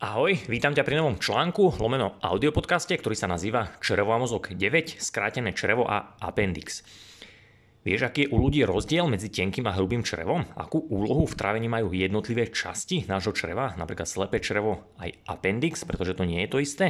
Ahoj, vítam ťa pri novom článku, lomeno audiopodcaste, ktorý sa nazýva Črevo a mozog 9, skrátené črevo a appendix. Vieš, aký je u ľudí rozdiel medzi tenkým a hrubým črevom? Akú úlohu v trávení majú jednotlivé časti nášho čreva, napríklad slepé črevo aj appendix, pretože to nie je to isté?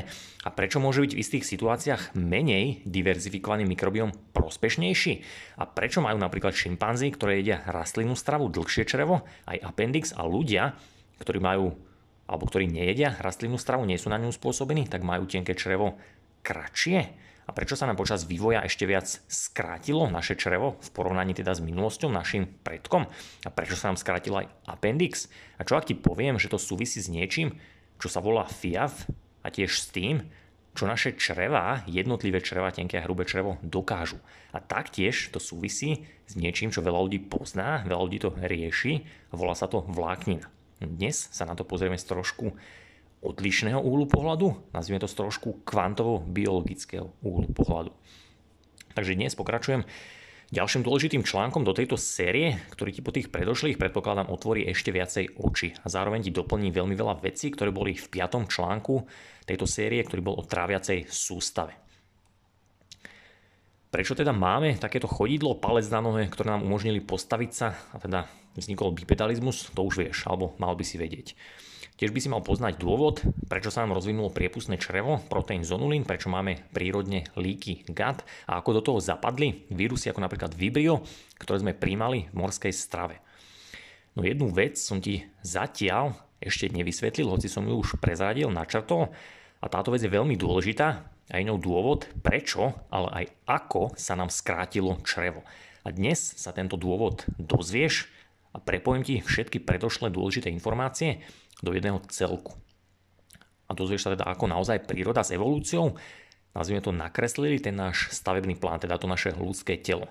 A prečo môže byť v istých situáciách menej diverzifikovaný mikrobiom prospešnejší? A prečo majú napríklad šimpanzi, ktoré jedia rastlinnú stravu, dlhšie črevo, aj appendix a ľudia, ktorí majú alebo ktorí nejedia rastlinnú stravu, nie sú na ňu spôsobení, tak majú tenké črevo kratšie? A prečo sa nám počas vývoja ešte viac skrátilo naše črevo v porovnaní teda s minulosťou, našim predkom? A prečo sa nám skrátil aj appendix? A čo ak ti poviem, že to súvisí s niečím, čo sa volá FIAF a tiež s tým, čo naše čreva, jednotlivé čreva, tenké a hrubé črevo dokážu. A taktiež to súvisí s niečím, čo veľa ľudí pozná, veľa ľudí to rieši, volá sa to vláknina. Dnes sa na to pozrieme z trošku odlišného úhlu pohľadu, nazvime to z trošku kvantovo-biologického úhlu pohľadu. Takže dnes pokračujem ďalším dôležitým článkom do tejto série, ktorý ti po tých predošlých predpokladám otvorí ešte viacej oči a zároveň ti doplní veľmi veľa vecí, ktoré boli v piatom článku tejto série, ktorý bol o tráviacej sústave. Prečo teda máme takéto chodidlo, palec na nohe, ktoré nám umožnili postaviť sa a teda vznikol bipedalizmus, to už vieš, alebo mal by si vedieť. Tiež by si mal poznať dôvod, prečo sa nám rozvinulo priepustné črevo, proteín zonulín, prečo máme prírodne líky gut a ako do toho zapadli vírusy ako napríklad Vibrio, ktoré sme príjmali v morskej strave. No jednu vec som ti zatiaľ ešte nevysvetlil, hoci som ju už prezradil, načrtol a táto vec je veľmi dôležitá a je ňou dôvod, prečo, ale aj ako sa nám skrátilo črevo. A dnes sa tento dôvod dozvieš a prepojím ti všetky predošlé dôležité informácie do jedného celku. A dozvieš sa teda, ako naozaj príroda s evolúciou, nazvime to nakreslili ten náš stavebný plán, teda to naše ľudské telo.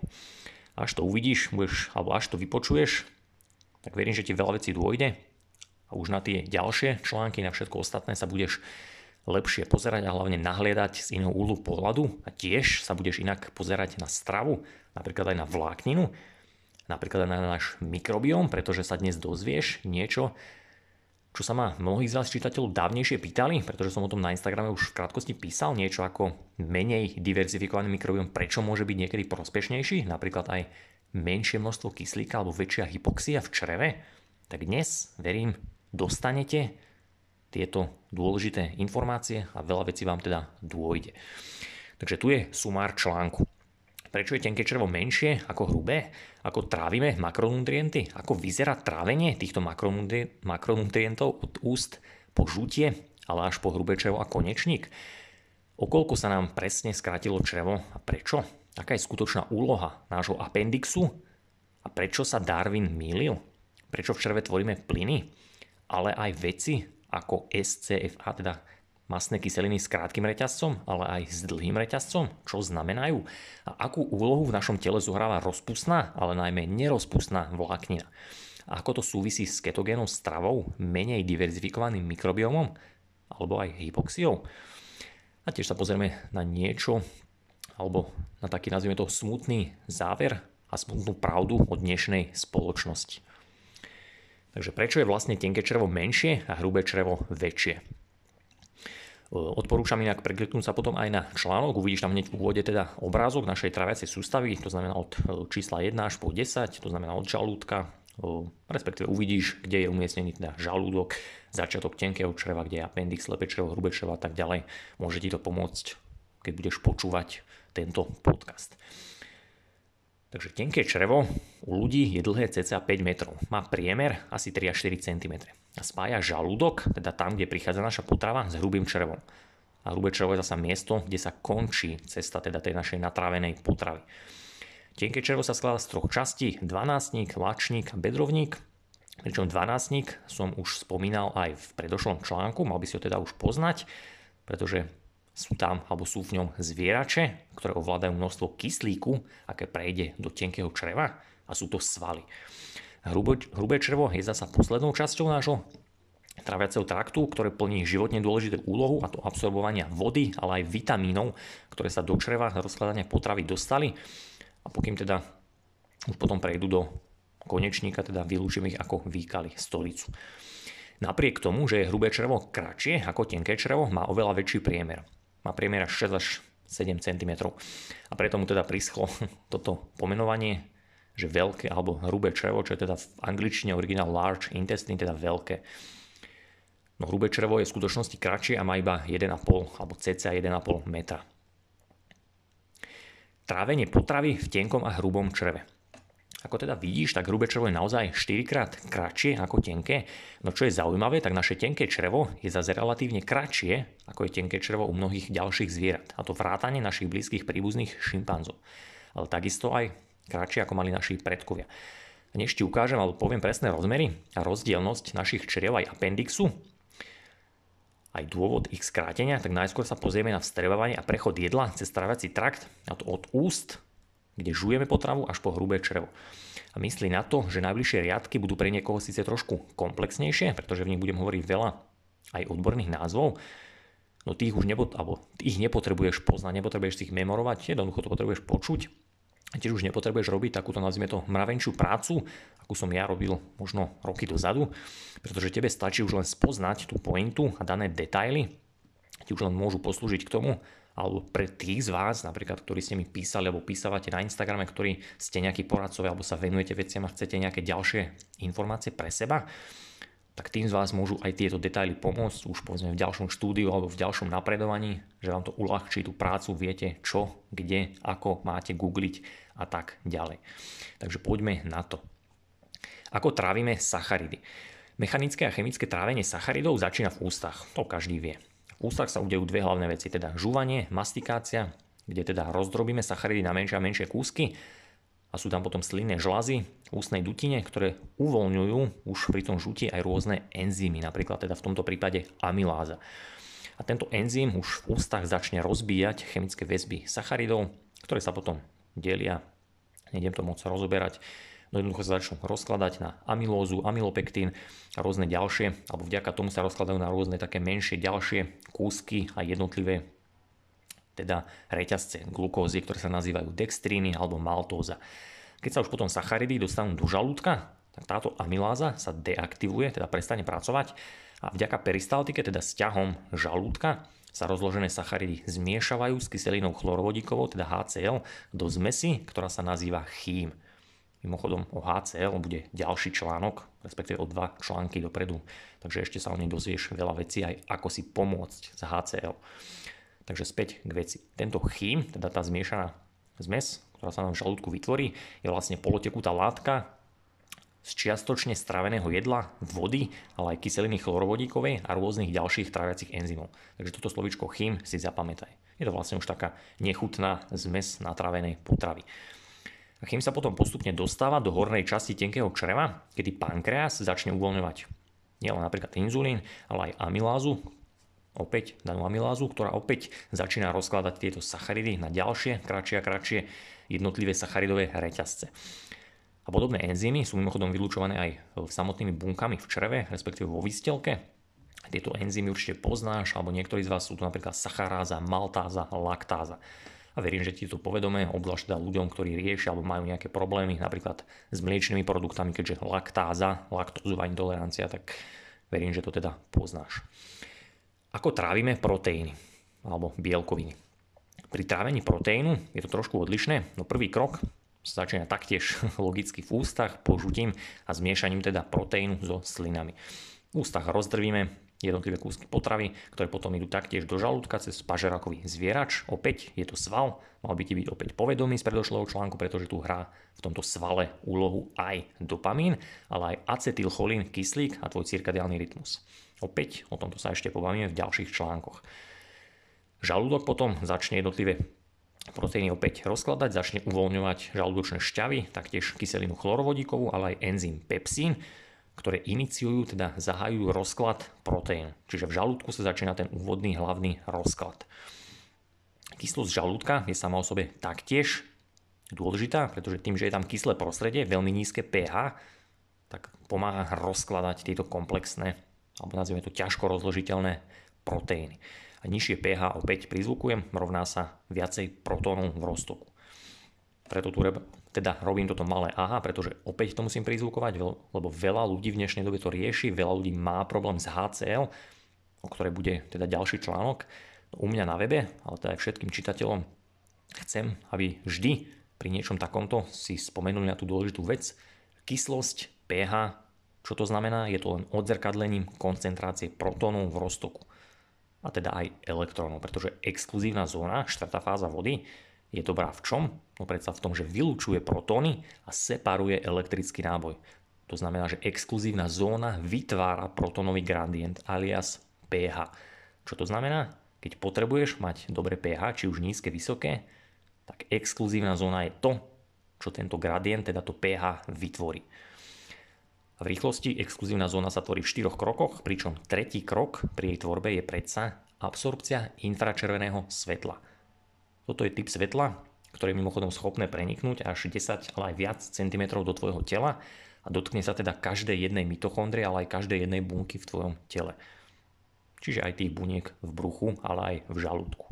Až to uvidíš, budeš, alebo až to vypočuješ, tak verím, že ti veľa vecí dôjde a už na tie ďalšie články, na všetko ostatné sa budeš lepšie pozerať a hlavne nahliadať z iného úhlu pohľadu a tiež sa budeš inak pozerať na stravu, napríklad aj na vlákninu, napríklad aj na náš mikrobióm, pretože sa dnes dozvieš niečo, čo sa ma mnohí z vás čitateľov dávnejšie pýtali, pretože som o tom na Instagrame už v krátkosti písal, niečo ako menej diverzifikovaný mikrobióm, prečo môže byť niekedy prospešnejší, napríklad aj menšie množstvo kyslíka alebo väčšia hypoxia v čreve, tak dnes, verím, dostanete tieto dôležité informácie a veľa vecí vám teda dôjde. Takže tu je sumár článku. Prečo je tenké črevo menšie ako hrubé? Ako trávime makronutrienty? Ako vyzerá trávenie týchto makronutrientov od úst po žutie, ale až po hrubé črevo a konečník? Okolko sa nám presne skrátilo črevo a prečo? Aká je skutočná úloha nášho appendixu? A prečo sa Darwin mýlil? Prečo v čreve tvoríme plyny? Ale aj veci, ako SCFA, teda masné kyseliny s krátkým reťazcom, ale aj s dlhým reťazcom, čo znamenajú a akú úlohu v našom tele zohráva rozpustná, ale najmä nerozpustná vláknina. A ako to súvisí s ketogénou stravou, menej diverzifikovaným mikrobiomom alebo aj hypoxiou. A tiež sa pozrieme na niečo, alebo na taký, nazvime to, smutný záver a smutnú pravdu o dnešnej spoločnosti. Takže prečo je vlastne tenké črevo menšie a hrubé črevo väčšie? Odporúčam inak prekliknúť sa potom aj na článok, uvidíš tam hneď v úvode teda obrázok našej traviacej sústavy, to znamená od e, čísla 1 až po 10, to znamená od žalúdka, respektíve uvidíš, kde je umiestnený teda žalúdok, začiatok tenkého čreva, kde je appendix, slepé črevo, hrubé črevo a tak ďalej. Môže ti to pomôcť, keď budeš počúvať tento podcast. Takže tenké črevo u ľudí je dlhé cca 5 metrov. Má priemer asi 3 až 4 cm. Spája žalúdok, teda tam, kde prichádza naša potrava, s hrubým črevom. A hrubé črevo je zasa miesto, kde sa končí cesta teda tej našej natrávenej potravy. Tenké črevo sa skladá z troch častí, dvanásnik, lačník bedrovník. Pričom dvanásnik som už spomínal aj v predošlom článku, mal by si ho teda už poznať, pretože sú tam alebo sú v ňom zvierače, ktoré ovládajú množstvo kyslíku, aké prejde do tenkého čreva a sú to svaly. Hrubé, hrubé črevo je zasa poslednou časťou nášho traviaceho traktu, ktoré plní životne dôležitú úlohu a to absorbovania vody, ale aj vitamínov, ktoré sa do čreva rozkladania potravy dostali a pokým teda už potom prejdú do konečníka, teda vylúčime ich ako výkali stolicu. Napriek tomu, že je hrubé črevo kratšie ako tenké črevo, má oveľa väčší priemer. Má priemer až 6 až 7 cm. A preto mu teda prischlo toto pomenovanie, že veľké alebo hrubé črevo, čo je teda v angličtine originál large intestine, teda veľké. No hrubé črevo je v skutočnosti kratšie a má iba 1,5 alebo cca 1,5 metra. Trávenie potravy v tenkom a hrubom čreve. Ako teda vidíš, tak hrubé črevo je naozaj 4 krát kratšie ako tenké. No čo je zaujímavé, tak naše tenké črevo je zase relatívne kratšie ako je tenké črevo u mnohých ďalších zvierat. A to vrátanie našich blízkych príbuzných šimpanzov. Ale takisto aj kratšie ako mali naši predkovia. Než ti ukážem alebo poviem presné rozmery a rozdielnosť našich čriev aj appendixu, aj dôvod ich skrátenia, tak najskôr sa pozrieme na vstrebávanie a prechod jedla cez traviaci trakt, a to od úst kde žujeme potravu až po hrubé črevo. A myslí na to, že najbližšie riadky budú pre niekoho síce trošku komplexnejšie, pretože v nich budem hovoriť veľa aj odborných názvov, no tých už nepot- alebo tých nepotrebuješ poznať, nepotrebuješ si ich memorovať, jednoducho to potrebuješ počuť. Tiež už nepotrebuješ robiť takúto, nazvime to, mravenčiu prácu, akú som ja robil možno roky dozadu, pretože tebe stačí už len spoznať tú pointu a dané detaily, ti už len môžu poslúžiť k tomu, alebo pre tých z vás, napríklad, ktorí ste mi písali alebo písavate na Instagrame, ktorí ste nejakí poradcovia alebo sa venujete veciam a chcete nejaké ďalšie informácie pre seba, tak tým z vás môžu aj tieto detaily pomôcť už povedzme v ďalšom štúdiu alebo v ďalšom napredovaní, že vám to uľahčí tú prácu, viete čo, kde, ako máte googliť a tak ďalej. Takže poďme na to. Ako trávime sacharidy? Mechanické a chemické trávenie sacharidov začína v ústach, to každý vie. V ústach sa udejú dve hlavné veci, teda žúvanie, mastikácia, kde teda rozdrobíme sacharidy na menšie a menšie kúsky a sú tam potom slinné žlazy ústnej dutine, ktoré uvoľňujú už pri tom žutí aj rôzne enzymy, napríklad teda v tomto prípade amyláza. A tento enzym už v ústach začne rozbíjať chemické väzby sacharidov, ktoré sa potom delia, nejdem to moc rozoberať, no jednoducho sa začnú rozkladať na amylózu, amylopektín a rôzne ďalšie, alebo vďaka tomu sa rozkladajú na rôzne také menšie ďalšie kúsky a jednotlivé teda reťazce glukózy, ktoré sa nazývajú dextríny alebo maltóza. Keď sa už potom sacharidy dostanú do žalúdka, tak táto amyláza sa deaktivuje, teda prestane pracovať a vďaka peristaltike, teda sťahom žalúdka, sa rozložené sacharidy zmiešavajú s kyselinou chlorovodíkovou, teda HCl, do zmesi, ktorá sa nazýva chým. Mimochodom o HCL bude ďalší článok, respektíve o dva články dopredu, takže ešte sa o nej dozvieš veľa vecí aj ako si pomôcť z HCL. Takže späť k veci. Tento chým, teda tá zmiešaná zmes, ktorá sa nám v žalúdku vytvorí, je vlastne polotekutá látka z čiastočne straveného jedla, vody, ale aj kyseliny chlorovodíkovej a rôznych ďalších tráviacich enzymov. Takže toto slovičko chým si zapamätaj. Je to vlastne už taká nechutná zmes natravenej potravy. A chým sa potom postupne dostáva do hornej časti tenkého čreva, kedy pankreas začne uvoľňovať nielen napríklad inzulín, ale aj amylázu, opäť danú amylázu, ktorá opäť začína rozkladať tieto sacharidy na ďalšie, kratšie a kratšie jednotlivé sacharidové reťazce. A podobné enzymy sú mimochodom vylúčované aj samotnými bunkami v čreve, respektíve vo výstelke. Tieto enzymy určite poznáš, alebo niektorí z vás sú tu napríklad sacharáza, maltáza, laktáza a verím, že ti to povedome, obzvlášť teda ľuďom, ktorí riešia alebo majú nejaké problémy napríklad s mliečnými produktami, keďže laktáza, laktózová intolerancia, tak verím, že to teda poznáš. Ako trávime proteíny alebo bielkoviny? Pri trávení proteínu je to trošku odlišné, no prvý krok sa začína taktiež logicky v ústach, požutím a zmiešaním teda proteínu so slinami. V ústach rozdrvíme jednotlivé kúsky potravy, ktoré potom idú taktiež do žalúdka cez pažerakový zvierač. Opäť je to sval, mal by ti byť opäť povedomý z predošlého článku, pretože tu hrá v tomto svale úlohu aj dopamín, ale aj acetylcholín, kyslík a tvoj cirkadiálny rytmus. Opäť o tomto sa ešte pobavíme v ďalších článkoch. Žalúdok potom začne jednotlivé proteíny opäť rozkladať, začne uvoľňovať žalúdočné šťavy, taktiež kyselinu chlorovodíkovú, ale aj enzym pepsín, ktoré iniciujú, teda zahajujú rozklad proteín. Čiže v žalúdku sa začína ten úvodný hlavný rozklad. Kyslosť žalúdka je sama o sebe taktiež dôležitá, pretože tým, že je tam kyslé prostredie, veľmi nízke pH, tak pomáha rozkladať tieto komplexné, alebo nazvime to ťažko rozložiteľné proteíny. Nižšie pH opäť prizvukujem, rovná sa viacej protónov v roztoku. Preto tu teda robím toto malé aha, pretože opäť to musím prizvukovať, lebo veľa ľudí v dnešnej dobe to rieši, veľa ľudí má problém s HCL, o ktorej bude teda ďalší článok u mňa na webe, ale teda aj všetkým čitateľom chcem, aby vždy pri niečom takomto si spomenuli na tú dôležitú vec. Kyslosť, pH, čo to znamená? Je to len odzrkadlením koncentrácie protónov v roztoku a teda aj elektrónov, pretože exkluzívna zóna, štvrtá fáza vody, je dobrá v čom? No predsa v tom, že vylúčuje protóny a separuje elektrický náboj. To znamená, že exkluzívna zóna vytvára protónový gradient alias pH. Čo to znamená? Keď potrebuješ mať dobré pH, či už nízke, vysoké, tak exkluzívna zóna je to, čo tento gradient, teda to pH, vytvorí. V rýchlosti exkluzívna zóna sa tvorí v štyroch krokoch, pričom tretí krok pri jej tvorbe je predsa absorpcia infračerveného svetla. Toto je typ svetla, ktoré je mimochodom schopné preniknúť až 10, ale aj viac centimetrov do tvojho tela a dotkne sa teda každej jednej mitochondrie, ale aj každej jednej bunky v tvojom tele. Čiže aj tých buniek v bruchu, ale aj v žalúdku.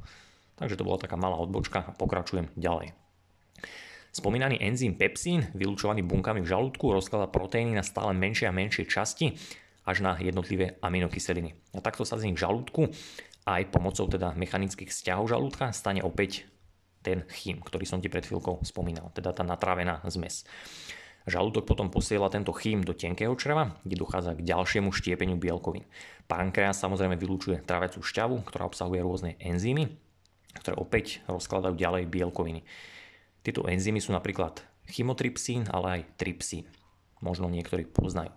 Takže to bola taká malá odbočka a pokračujem ďalej. Spomínaný enzym pepsín, vylúčovaný bunkami v žalúdku, rozkladá proteíny na stále menšie a menšie časti až na jednotlivé aminokyseliny. A takto sa z nich v žalúdku aj pomocou teda mechanických vzťahov žalúdka stane opäť ten chým, ktorý som ti pred chvíľkou spomínal, teda tá natrávená zmes. Žalúdok potom posiela tento chým do tenkého čreva, kde dochádza k ďalšiemu štiepeniu bielkovín. Pankreas samozrejme vylúčuje travecú šťavu, ktorá obsahuje rôzne enzymy, ktoré opäť rozkladajú ďalej bielkoviny. Tieto enzymy sú napríklad chymotrypsín, ale aj trypsín. Možno niektorí poznajú.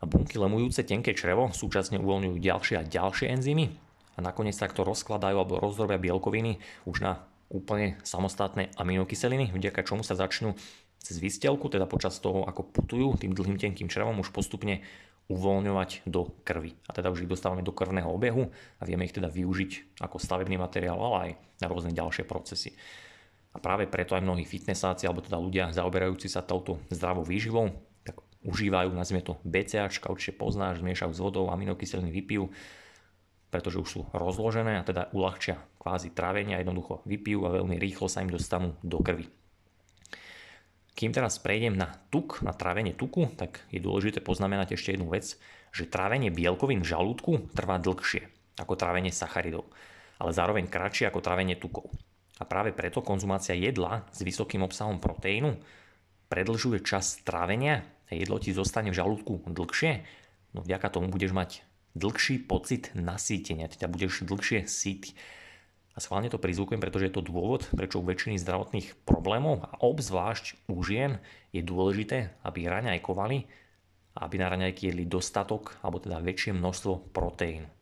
A bunky lemujúce tenké črevo súčasne uvoľňujú ďalšie a ďalšie enzymy, a nakoniec takto rozkladajú alebo rozdrobia bielkoviny už na úplne samostatné aminokyseliny, vďaka čomu sa začnú cez vystelku, teda počas toho, ako putujú tým dlhým tenkým črevom, už postupne uvoľňovať do krvi. A teda už ich dostávame do krvného obehu a vieme ich teda využiť ako stavebný materiál, ale aj na rôzne ďalšie procesy. A práve preto aj mnohí fitnessáci, alebo teda ľudia zaoberajúci sa touto zdravou výživou, tak užívajú, nazvime to BCAčka, určite poznáš, zmiešajú s vodou, aminokyseliny vypijú pretože už sú rozložené a teda uľahčia kvázi trávenie a jednoducho vypijú a veľmi rýchlo sa im dostanú do krvi. Kým teraz prejdem na tuk, na trávenie tuku, tak je dôležité poznamenať ešte jednu vec, že trávenie bielkovín v žalúdku trvá dlhšie ako trávenie sacharidov, ale zároveň kratšie ako trávenie tukov. A práve preto konzumácia jedla s vysokým obsahom proteínu predlžuje čas trávenia a jedlo ti zostane v žalúdku dlhšie, no vďaka tomu budeš mať dlhší pocit nasýtenia, teda budeš dlhšie síty. A schválne to prizvukujem, pretože je to dôvod, prečo u väčšiny zdravotných problémov a obzvlášť u žien je dôležité, aby raňajkovali a aby na raňajky jedli dostatok alebo teda väčšie množstvo proteínu.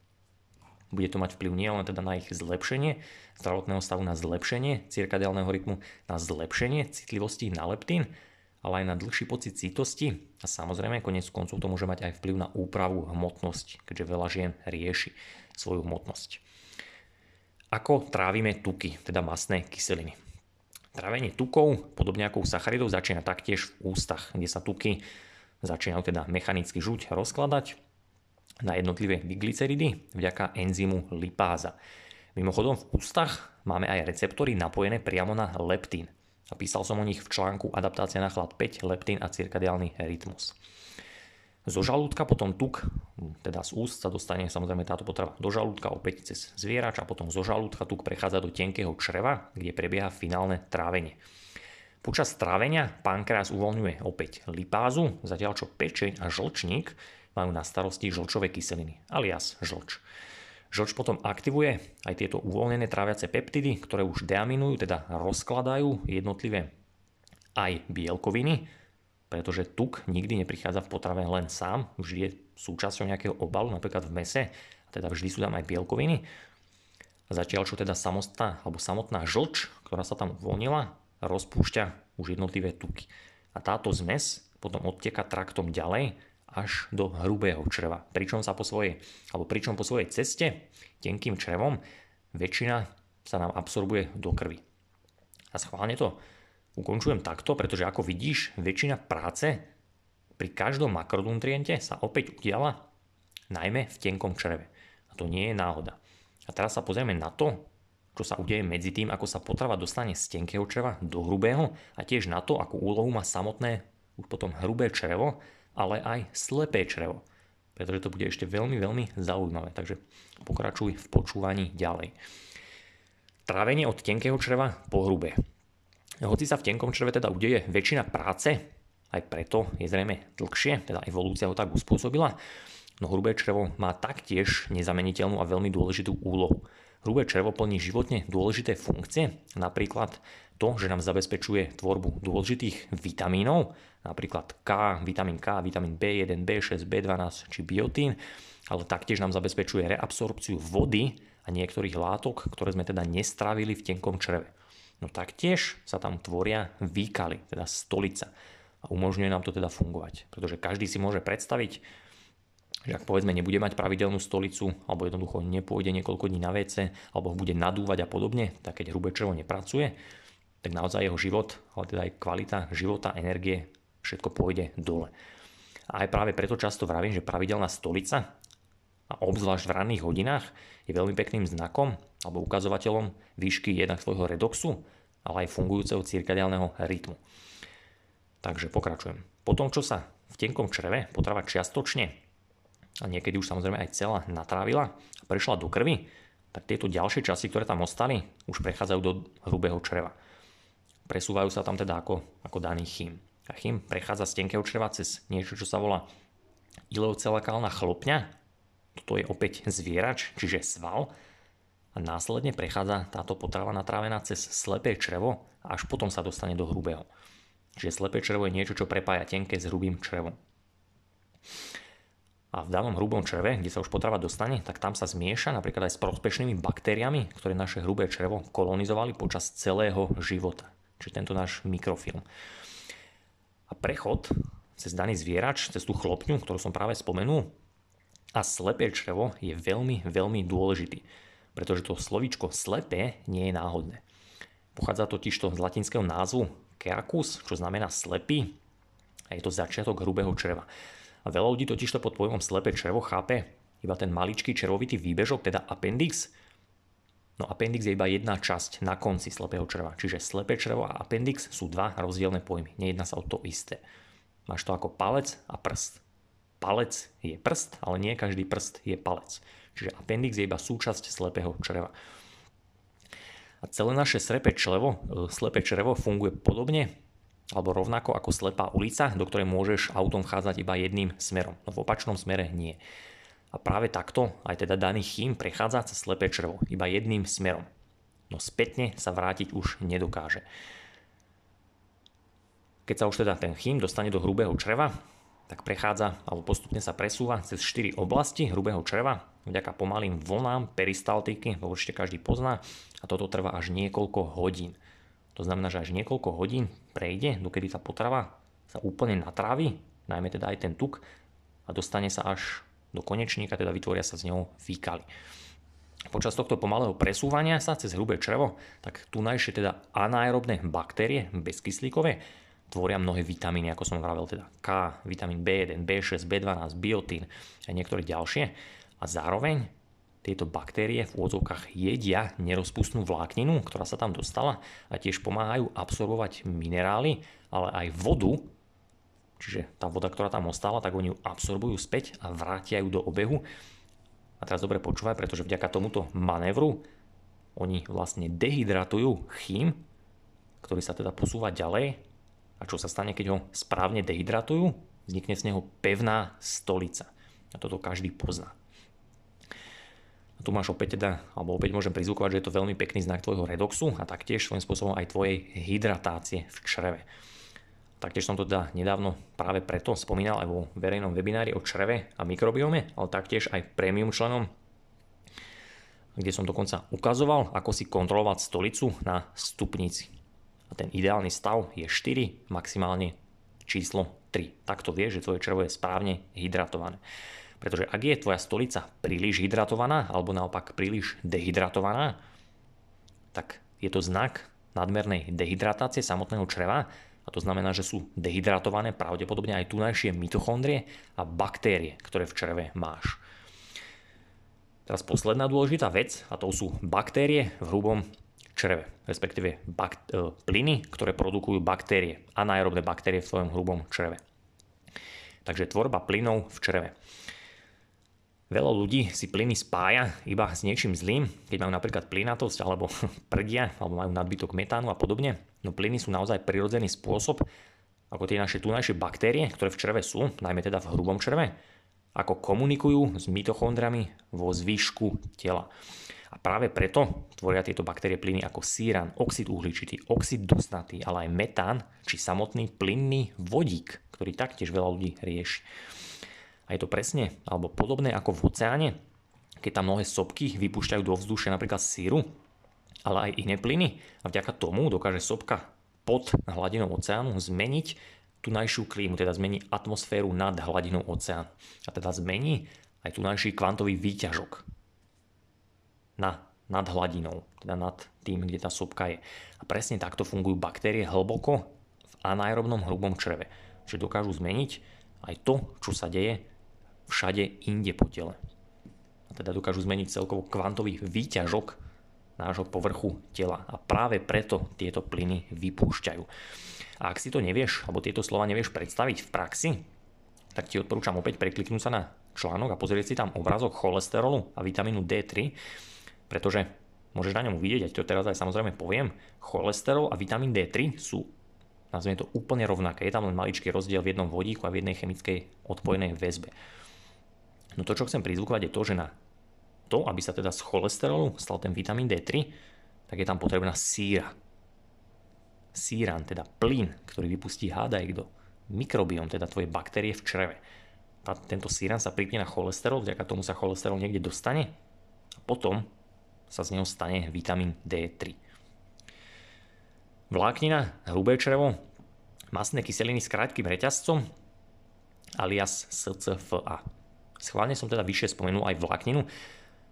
Bude to mať vplyv nielen teda na ich zlepšenie zdravotného stavu, na zlepšenie cirkadiálneho rytmu, na zlepšenie citlivosti na leptín, ale aj na dlhší pocit citosti a samozrejme konec koncov to môže mať aj vplyv na úpravu hmotnosť, keďže veľa žien rieši svoju hmotnosť. Ako trávime tuky, teda masné kyseliny? Trávenie tukov, podobne ako u sacharidov, začína taktiež v ústach, kde sa tuky začínajú teda mechanicky žuť rozkladať na jednotlivé diglyceridy vďaka enzymu lipáza. Mimochodom v ústach máme aj receptory napojené priamo na leptín a písal som o nich v článku Adaptácia na chlad 5, leptín a cirkadiálny rytmus. Zo žalúdka potom tuk, teda z úst sa dostane samozrejme táto potrava do žalúdka opäť cez zvierač a potom zo žalúdka tuk prechádza do tenkého čreva, kde prebieha finálne trávenie. Počas trávenia pankreas uvoľňuje opäť lipázu, zatiaľ čo pečeň a žlčník majú na starosti žlčové kyseliny, alias žlč. Žlč potom aktivuje aj tieto uvoľnené tráviace peptidy, ktoré už deaminujú, teda rozkladajú jednotlivé aj bielkoviny, pretože tuk nikdy neprichádza v potrave len sám, vždy je súčasťou nejakého obalu, napríklad v mese, a teda vždy sú tam aj bielkoviny. Zatiaľ čo teda samostá, alebo samotná žlč, ktorá sa tam uvoľnila, rozpúšťa už jednotlivé tuky. A táto zmes potom odteka traktom ďalej až do hrubého čreva. Pričom sa po svojej, alebo pričom po svojej ceste tenkým črevom väčšina sa nám absorbuje do krvi. A schválne to ukončujem takto, pretože ako vidíš, väčšina práce pri každom makronutriente sa opäť udiala najmä v tenkom čreve. A to nie je náhoda. A teraz sa pozrieme na to, čo sa udeje medzi tým, ako sa potrava dostane z tenkého čreva do hrubého a tiež na to, akú úlohu má samotné už potom hrubé črevo, ale aj slepé črevo. Pretože to bude ešte veľmi, veľmi zaujímavé. Takže pokračuj v počúvaní ďalej. Trávenie od tenkého čreva po hrubé. Hoci sa v tenkom čreve teda udeje väčšina práce, aj preto je zrejme dlhšie, teda evolúcia ho tak uspôsobila, no hrubé črevo má taktiež nezameniteľnú a veľmi dôležitú úlohu. Hrubé črevo plní životne dôležité funkcie, napríklad to, že nám zabezpečuje tvorbu dôležitých vitamínov, napríklad K, vitamín K, vitamín B1, B6, B12 či biotín, ale taktiež nám zabezpečuje reabsorpciu vody a niektorých látok, ktoré sme teda nestravili v tenkom čreve. No taktiež sa tam tvoria výkaly, teda stolica. A umožňuje nám to teda fungovať. Pretože každý si môže predstaviť, že ak povedzme nebude mať pravidelnú stolicu alebo jednoducho nepôjde niekoľko dní na WC alebo ho bude nadúvať a podobne, tak keď hrubé črevo nepracuje, tak naozaj jeho život, ale teda aj kvalita života, energie, všetko pôjde dole. A aj práve preto často vravím, že pravidelná stolica a obzvlášť v ranných hodinách je veľmi pekným znakom alebo ukazovateľom výšky jednak svojho redoxu, ale aj fungujúceho cirkadiálneho rytmu. Takže pokračujem. Po tom, čo sa v tenkom čreve potrava čiastočne a niekedy už samozrejme aj celá natrávila a prešla do krvi, tak tieto ďalšie časti, ktoré tam ostali, už prechádzajú do hrubého čreva. Presúvajú sa tam teda ako, ako daný chým. A chým prechádza z tenkého čreva cez niečo, čo sa volá ileocelakálna chlopňa. Toto je opäť zvierač, čiže sval. A následne prechádza táto potrava natrávená cez slepé črevo a až potom sa dostane do hrubého. Čiže slepé črevo je niečo, čo prepája tenké s hrubým črevom a v danom hrubom čreve, kde sa už potrava dostane, tak tam sa zmieša napríklad aj s prospešnými baktériami, ktoré naše hrubé črevo kolonizovali počas celého života. Čiže tento náš mikrofilm. A prechod cez daný zvierač, cez tú chlopňu, ktorú som práve spomenul, a slepé črevo je veľmi, veľmi dôležitý, pretože to slovíčko slepé nie je náhodné. Pochádza totiž to z latinského názvu keacus, čo znamená slepý, a je to začiatok hrubého čreva. A veľa ľudí totiž to pod pojmom slepé črevo chápe iba ten maličký červovitý výbežok, teda appendix. No appendix je iba jedna časť na konci slepého čreva, čiže slepé črevo a appendix sú dva rozdielne pojmy, nejedná sa o to isté. Máš to ako palec a prst. Palec je prst, ale nie každý prst je palec. Čiže appendix je iba súčasť slepého čreva. A celé naše slepé črevo, e, slepé črevo funguje podobne alebo rovnako ako slepá ulica, do ktorej môžeš autom vchádzať iba jedným smerom. No v opačnom smere nie. A práve takto aj teda daný chým prechádza cez slepé črevo, iba jedným smerom. No spätne sa vrátiť už nedokáže. Keď sa už teda ten chým dostane do hrubého čreva, tak prechádza alebo postupne sa presúva cez 4 oblasti hrubého čreva vďaka pomalým vlnám peristaltiky, to určite každý pozná a toto trvá až niekoľko hodín. To znamená, že až niekoľko hodín prejde, dokedy tá potrava sa úplne natrávi, najmä teda aj ten tuk a dostane sa až do konečníka, teda vytvoria sa z neho fíkaly. Počas tohto pomalého presúvania sa cez hrubé črevo, tak tunajšie teda anaerobné baktérie, bezkyslíkové, tvoria mnohé vitamíny, ako som vravel, teda K, vitamín B1, B6, B12, biotín a niektoré ďalšie. A zároveň tieto baktérie v úvodzovkách jedia nerozpustnú vlákninu, ktorá sa tam dostala a tiež pomáhajú absorbovať minerály, ale aj vodu, čiže tá voda, ktorá tam ostala, tak oni ju absorbujú späť a vrátia ju do obehu. A teraz dobre počúvaj, pretože vďaka tomuto manévru oni vlastne dehydratujú chým, ktorý sa teda posúva ďalej. A čo sa stane, keď ho správne dehydratujú? Vznikne z neho pevná stolica. A toto každý pozná. Tu máš opäť teda, alebo opäť môžem prizvukovať, že je to veľmi pekný znak tvojho redoxu a taktiež svojím spôsobom aj tvojej hydratácie v čreve. Taktiež som to teda nedávno práve preto spomínal aj vo verejnom webinári o čreve a mikrobiome, ale taktiež aj premium členom, kde som dokonca ukazoval, ako si kontrolovať stolicu na stupnici. A ten ideálny stav je 4, maximálne číslo 3. Takto vieš, že tvoje črevo je správne hydratované. Pretože ak je tvoja stolica príliš hydratovaná alebo naopak príliš dehydratovaná, tak je to znak nadmernej dehydratácie samotného čreva a to znamená, že sú dehydratované pravdepodobne aj tunajšie mitochondrie a baktérie, ktoré v čreve máš. Teraz posledná dôležitá vec, a to sú baktérie v hrubom čreve, respektíve bak- e, plyny, ktoré produkujú baktérie, anaerobné baktérie v svojom hrubom čreve. Takže tvorba plynov v čreve. Veľa ľudí si plyny spája iba s niečím zlým, keď majú napríklad plynatosť alebo prdia, alebo majú nadbytok metánu a podobne. No plyny sú naozaj prirodzený spôsob, ako tie naše tunajšie baktérie, ktoré v čreve sú, najmä teda v hrubom čreve, ako komunikujú s mitochondrami vo zvyšku tela. A práve preto tvoria tieto baktérie plyny ako síran, oxid uhličitý, oxid dusnatý, ale aj metán či samotný plynný vodík, ktorý taktiež veľa ľudí rieši. A je to presne alebo podobné ako v oceáne, keď tam mnohé sopky vypúšťajú do vzdušia napríklad síru, ale aj iné plyny a vďaka tomu dokáže sopka pod hladinou oceánu zmeniť tunajšiu klímu, teda zmení atmosféru nad hladinou oceánu. A teda zmení aj tunajší kvantový výťažok na, nad hladinou, teda nad tým, kde tá sopka je. A presne takto fungujú baktérie hlboko v anaerobnom hrubom čreve. Čiže dokážu zmeniť aj to, čo sa deje všade inde po tele. A teda dokážu zmeniť celkovo kvantový výťažok nášho povrchu tela. A práve preto tieto plyny vypúšťajú. A ak si to nevieš, alebo tieto slova nevieš predstaviť v praxi, tak ti odporúčam opäť prekliknúť sa na článok a pozrieť si tam obrazok cholesterolu a vitamínu D3, pretože môžeš na ňom vidieť, aj to teraz aj samozrejme poviem, cholesterol a vitamín D3 sú nazvime to úplne rovnaké. Je tam len maličký rozdiel v jednom vodíku a v jednej chemickej odpojenej väzbe. No to, čo chcem prizvukovať, je to, že na to, aby sa teda z cholesterolu stal ten vitamín D3, tak je tam potrebná síra. Síran, teda plyn, ktorý vypustí hádajk do mikrobiom, teda tvoje baktérie v čreve. A tento síran sa pripne na cholesterol, vďaka tomu sa cholesterol niekde dostane a potom sa z neho stane vitamín D3. Vláknina, hrubé črevo, masné kyseliny s krátkým reťazcom, alias SCFA. Schválne som teda vyššie spomenul aj vlákninu,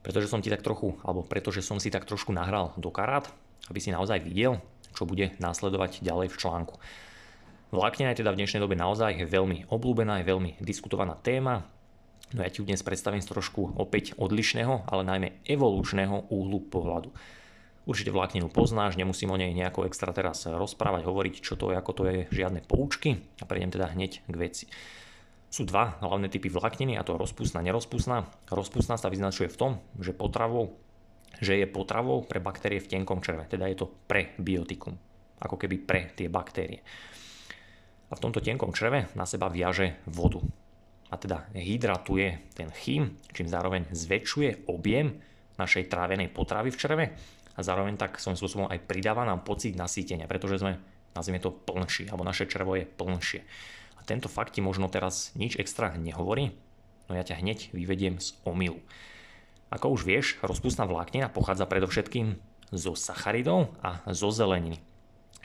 pretože som ti tak trochu, alebo pretože som si tak trošku nahral do karát, aby si naozaj videl, čo bude následovať ďalej v článku. Vláknina je teda v dnešnej dobe naozaj veľmi obľúbená, je veľmi diskutovaná téma, No ja ti dnes predstavím z trošku opäť odlišného, ale najmä evolučného úhlu pohľadu. Určite vlákninu poznáš, nemusím o nej nejako extra teraz rozprávať, hovoriť, čo to je, ako to je, žiadne poučky a prejdem teda hneď k veci. Sú dva hlavné typy vlákniny a to rozpustná, nerozpustná. Rozpustná sa vyznačuje v tom, že potravou, že je potravou pre baktérie v tenkom čreve, teda je to prebiotikum, ako keby pre tie baktérie. A v tomto tenkom čreve na seba viaže vodu a teda hydratuje ten chým, čím zároveň zväčšuje objem našej trávenej potravy v čreve a zároveň tak svojím spôsobom aj pridáva nám pocit nasýtenia, pretože sme, nazvime to, plnší, alebo naše črevo je plnšie. A tento fakt ti možno teraz nič extra nehovorí, no ja ťa hneď vyvediem z omylu. Ako už vieš, rozpustná vláknina pochádza predovšetkým zo sacharidov a zo zeleniny,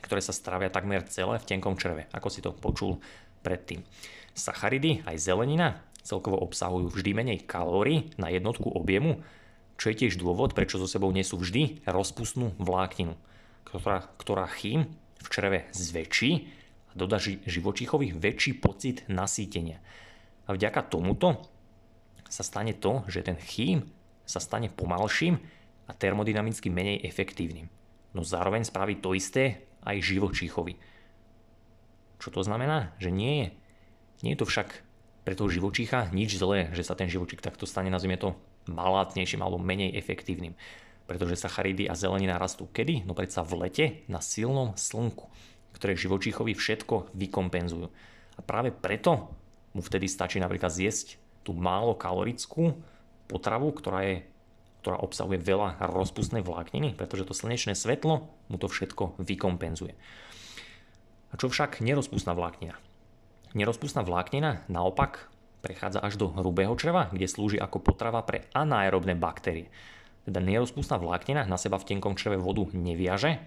ktoré sa stravia takmer celé v tenkom čreve, ako si to počul predtým. Sacharidy aj zelenina celkovo obsahujú vždy menej kalórií na jednotku objemu, čo je tiež dôvod, prečo so sebou nesú vždy rozpustnú vlákninu, ktorá, ktorá chým v čreve zväčší dodá živočíchovi väčší pocit nasýtenia. A vďaka tomuto sa stane to, že ten chým sa stane pomalším a termodynamicky menej efektívnym. No zároveň spraví to isté aj živočíchovi. Čo to znamená? Že nie je nie je to však pre toho živočícha nič zlé, že sa ten živočík takto stane, nazvime to, malátnejším alebo menej efektívnym. Pretože sacharidy a zelenina rastú kedy? No predsa v lete na silnom slnku, ktoré živočíchovi všetko vykompenzujú. A práve preto mu vtedy stačí napríklad zjesť tú málo kalorickú potravu, ktorá, je, ktorá obsahuje veľa rozpustnej vlákniny, pretože to slnečné svetlo mu to všetko vykompenzuje. A čo však nerozpustná vláknina? Nerozpustná vláknina naopak prechádza až do hrubého čreva, kde slúži ako potrava pre anaerobné baktérie. Teda nerozpustná vláknina na seba v tenkom čreve vodu neviaže,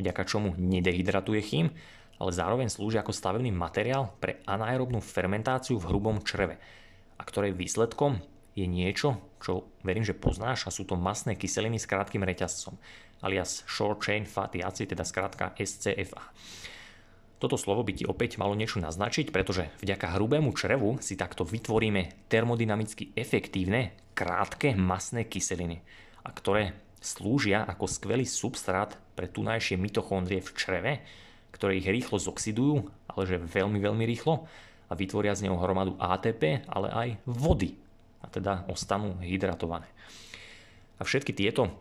vďaka čomu nedehydratuje chým, ale zároveň slúži ako stavebný materiál pre anaerobnú fermentáciu v hrubom čreve, a ktorej výsledkom je niečo, čo verím, že poznáš a sú to masné kyseliny s krátkým reťazcom, alias short chain fatty acid, teda skrátka SCFA. Toto slovo by ti opäť malo niečo naznačiť, pretože vďaka hrubému črevu si takto vytvoríme termodynamicky efektívne, krátke masné kyseliny, a ktoré slúžia ako skvelý substrát pre tunajšie mitochondrie v čreve, ktoré ich rýchlo zoxidujú, ale že veľmi, veľmi rýchlo a vytvoria z neho hromadu ATP, ale aj vody a teda ostanú hydratované. A všetky tieto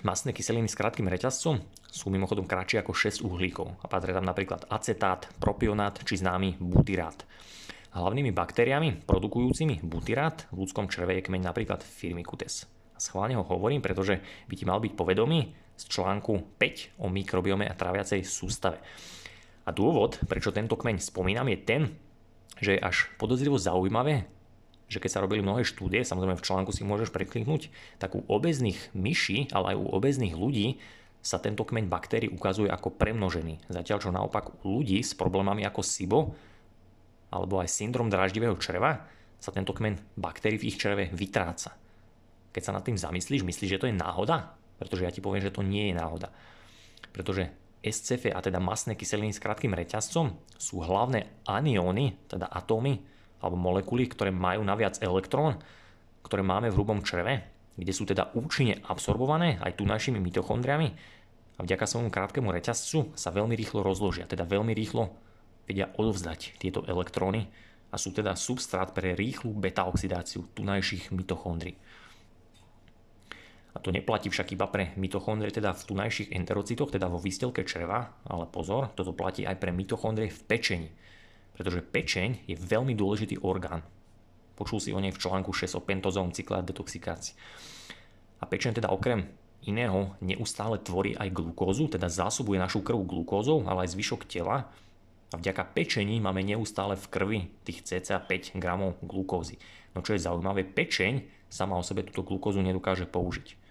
masné kyseliny s krátkým reťazcom sú mimochodom kratšie ako 6 uhlíkov a patria tam napríklad acetát, propionát či známy butyrát. Hlavnými baktériami produkujúcimi butyrát v ľudskom čreve je kmeň napríklad Firmicutes. Schválne ho hovorím, pretože by ti mal byť povedomý z článku 5 o mikrobiome a tráviacej sústave. A dôvod, prečo tento kmeň spomínam, je ten, že je až podozrivo zaujímavé, že keď sa robili mnohé štúdie, samozrejme v článku si môžeš prekliknúť, tak u obezných myší, ale aj u obezných ľudí sa tento kmeň baktérií ukazuje ako premnožený. Zatiaľ čo naopak u ľudí s problémami ako SIBO alebo aj syndrom dráždivého čreva sa tento kmeň baktérií v ich čreve vytráca. Keď sa nad tým zamyslíš, myslíš, že to je náhoda? Pretože ja ti poviem, že to nie je náhoda. Pretože SCF, a teda masné kyseliny s krátkým reťazcom, sú hlavné anióny, teda atómy alebo molekuly, ktoré majú naviac elektrón, ktoré máme v hrubom čreve kde sú teda účinne absorbované aj tunajšími mitochondriami a vďaka svojmu krátkemu reťazcu sa veľmi rýchlo rozložia, teda veľmi rýchlo vedia odovzdať tieto elektróny a sú teda substrát pre rýchlu beta-oxidáciu tunajších mitochondrií. A to neplatí však iba pre mitochondrie teda v tunajších enterocitoch, teda vo výstelke čreva, ale pozor, toto platí aj pre mitochondrie v pečeni. Pretože pečeň je veľmi dôležitý orgán Počul si o nej v článku 6 o pentozovom cykle a detoxikácii. A pečeň teda okrem iného neustále tvorí aj glukózu, teda zásobuje našu krv glukózou, ale aj zvyšok tela. A vďaka pečení máme neustále v krvi tých cca 5 gramov glukózy. No čo je zaujímavé, pečeň sama o sebe túto glukózu nedokáže použiť.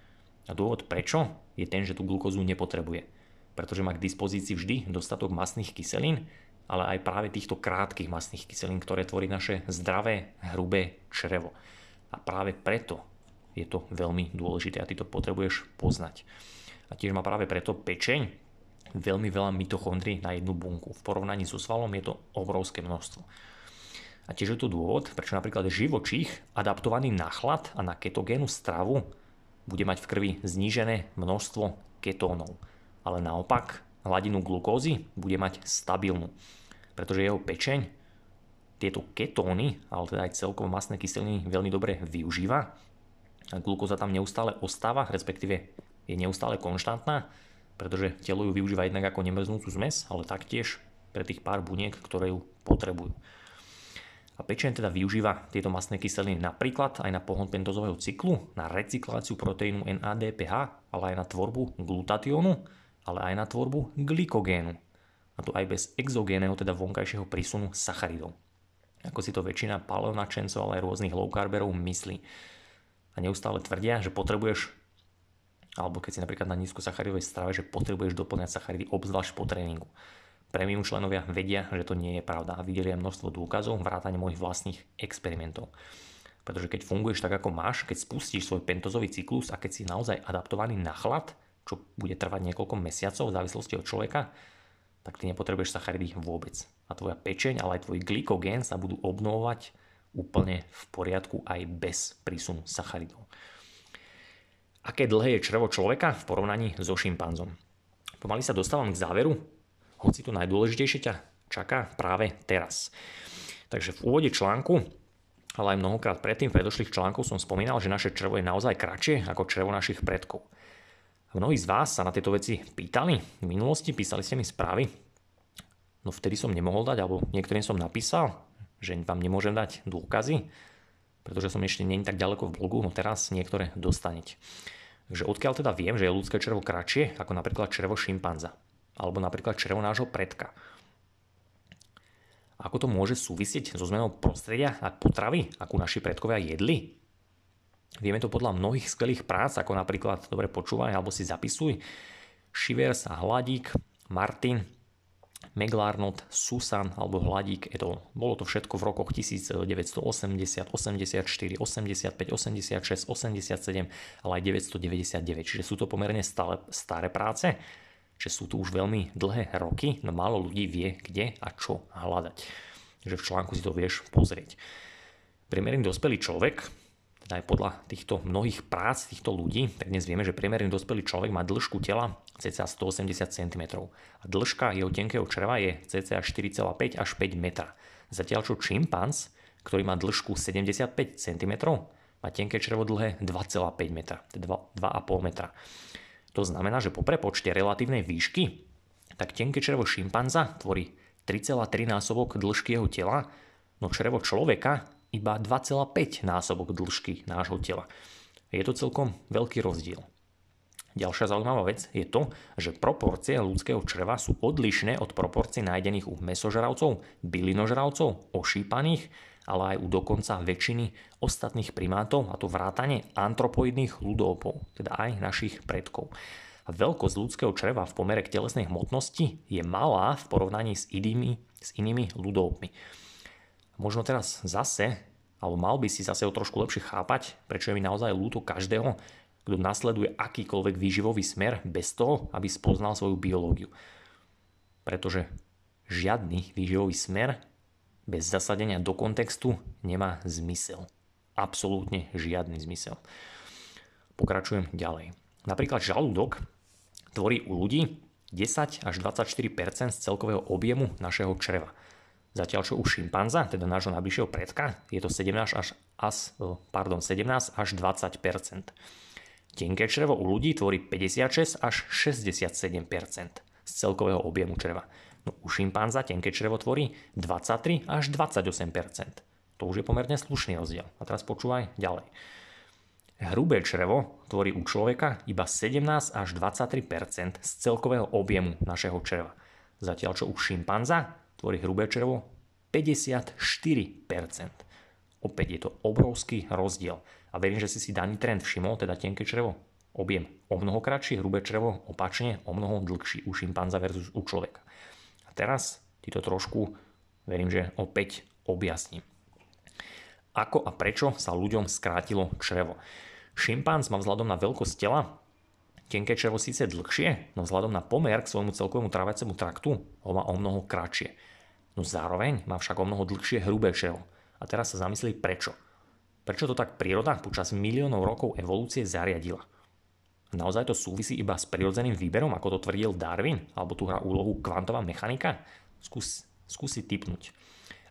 A dôvod prečo je ten, že tú glukózu nepotrebuje. Pretože má k dispozícii vždy dostatok masných kyselín ale aj práve týchto krátkých masných kyselín, ktoré tvorí naše zdravé, hrubé črevo. A práve preto je to veľmi dôležité a ty to potrebuješ poznať. A tiež má práve preto pečeň veľmi veľa mitochondrií na jednu bunku. V porovnaní so svalom je to obrovské množstvo. A tiež je to dôvod, prečo napríklad živočích adaptovaný na chlad a na ketogénu stravu bude mať v krvi znížené množstvo ketónov. Ale naopak hladinu glukózy bude mať stabilnú, pretože jeho pečeň tieto ketóny, ale teda aj celkovo masné kyseliny veľmi dobre využíva. Glukóza tam neustále ostáva, respektíve je neustále konštantná, pretože telo ju využíva jednak ako nemrznúcu zmes, ale taktiež pre tých pár buniek, ktoré ju potrebujú. A pečeň teda využíva tieto masné kyseliny napríklad aj na pohon pentozového cyklu, na recykláciu proteínu NADPH, ale aj na tvorbu glutatiónu, ale aj na tvorbu glykogénu. A to aj bez exogénneho, teda vonkajšieho prísunu sacharidov. Ako si to väčšina paleonačencov, ale aj rôznych low carberov myslí. A neustále tvrdia, že potrebuješ, alebo keď si napríklad na nízkosacharidovej strave, že potrebuješ doplňať sacharidy obzvlášť po tréningu. Premium členovia vedia, že to nie je pravda a videli aj množstvo dôkazov vrátane mojich vlastných experimentov. Pretože keď funguješ tak, ako máš, keď spustíš svoj pentozový cyklus a keď si naozaj adaptovaný na chlad, čo bude trvať niekoľko mesiacov v závislosti od človeka, tak ty nepotrebuješ sacharidy vôbec. A tvoja pečeň, ale aj tvoj glykogén sa budú obnovovať úplne v poriadku aj bez prísunu sacharidov. Aké dlhé je črevo človeka v porovnaní so šimpanzom? Pomaly sa dostávam k záveru, hoci to najdôležitejšie ťa čaká práve teraz. Takže v úvode článku, ale aj mnohokrát predtým v predošlých článkov som spomínal, že naše črevo je naozaj kratšie ako črevo našich predkov. Mnohí z vás sa na tieto veci pýtali v minulosti, písali ste mi správy. No vtedy som nemohol dať, alebo niektorým som napísal, že vám nemôžem dať dôkazy, pretože som ešte nie tak ďaleko v blogu, no teraz niektoré dostanete. Takže odkiaľ teda viem, že je ľudské črevo kratšie ako napríklad črevo šimpanza, alebo napríklad črevo nášho predka. Ako to môže súvisieť so zmenou prostredia a potravy, akú naši predkovia jedli? Vieme to podľa mnohých skvelých prác, ako napríklad, dobre počúvaj alebo si zapisuj, Shivers a Hladík, Martin, Meglarnot, Susan alebo Hladík, to, bolo to všetko v rokoch 1980, 84, 85, 86, 87, ale aj 999, čiže sú to pomerne stále, staré práce. Že sú tu už veľmi dlhé roky, no málo ľudí vie, kde a čo hľadať. Takže v článku si to vieš pozrieť. Priemerný dospelý človek, teda aj podľa týchto mnohých prác týchto ľudí, tak dnes vieme, že priemerný dospelý človek má dĺžku tela cca 180 cm a dĺžka jeho tenkého čreva je cca 4,5 až 5 metra. Zatiaľ čo čimpanz, ktorý má dĺžku 75 cm, má tenké črevo dlhé 2,5 metra, teda 2,5 metra. To znamená, že po prepočte relatívnej výšky, tak tenké črevo šimpanza tvorí 3,3 násobok dĺžky jeho tela, no črevo človeka iba 2,5 násobok dĺžky nášho tela. Je to celkom veľký rozdiel. Ďalšia zaujímavá vec je to, že proporcie ľudského čreva sú odlišné od proporcií nájdených u mesožravcov, bylinožravcov, ošípaných, ale aj u dokonca väčšiny ostatných primátov, a to vrátane antropoidných ľudovpov, teda aj našich predkov. A veľkosť ľudského čreva v pomere k telesnej hmotnosti je malá v porovnaní s inými, s inými ľudovpmi. Možno teraz zase, alebo mal by si zase o trošku lepšie chápať, prečo je mi naozaj ľúto každého, kto nasleduje akýkoľvek výživový smer bez toho, aby spoznal svoju biológiu. Pretože žiadny výživový smer bez zasadenia do kontextu nemá zmysel. Absolútne žiadny zmysel. Pokračujem ďalej. Napríklad žalúdok tvorí u ľudí 10 až 24 z celkového objemu našeho čreva. Zatiaľ čo u šimpanza, teda nášho najbližšieho predka, je to 17 až, as, pardon, 17 až 20 Tenké črevo u ľudí tvorí 56 až 67 z celkového objemu čreva. No u šimpanza tenké črevo tvorí 23 až 28% To už je pomerne slušný rozdiel. A teraz počúvaj ďalej. Hrubé črevo tvorí u človeka iba 17 až 23 z celkového objemu našeho čreva. Zatiaľ čo u šimpanza tvorí hrubé črevo 54%. Opäť je to obrovský rozdiel. A verím, že si si daný trend všimol, teda tenké črevo. Objem o mnoho kratší, hrubé črevo opačne o mnoho dlhší u šimpanza versus u človeka. A teraz ti to trošku, verím, že opäť objasním. Ako a prečo sa ľuďom skrátilo črevo? Šimpanz má vzhľadom na veľkosť tela tenké črevo síce dlhšie, no vzhľadom na pomer k svojmu celkovému trávacemu traktu ho má o mnoho kratšie. No zároveň má však o mnoho dlhšie hrubé črevo. A teraz sa zamyslí prečo. Prečo to tak príroda počas miliónov rokov evolúcie zariadila? Naozaj to súvisí iba s prirodzeným výberom, ako to tvrdil Darwin, alebo tu hrá úlohu kvantová mechanika? Skús, skúsi typnúť.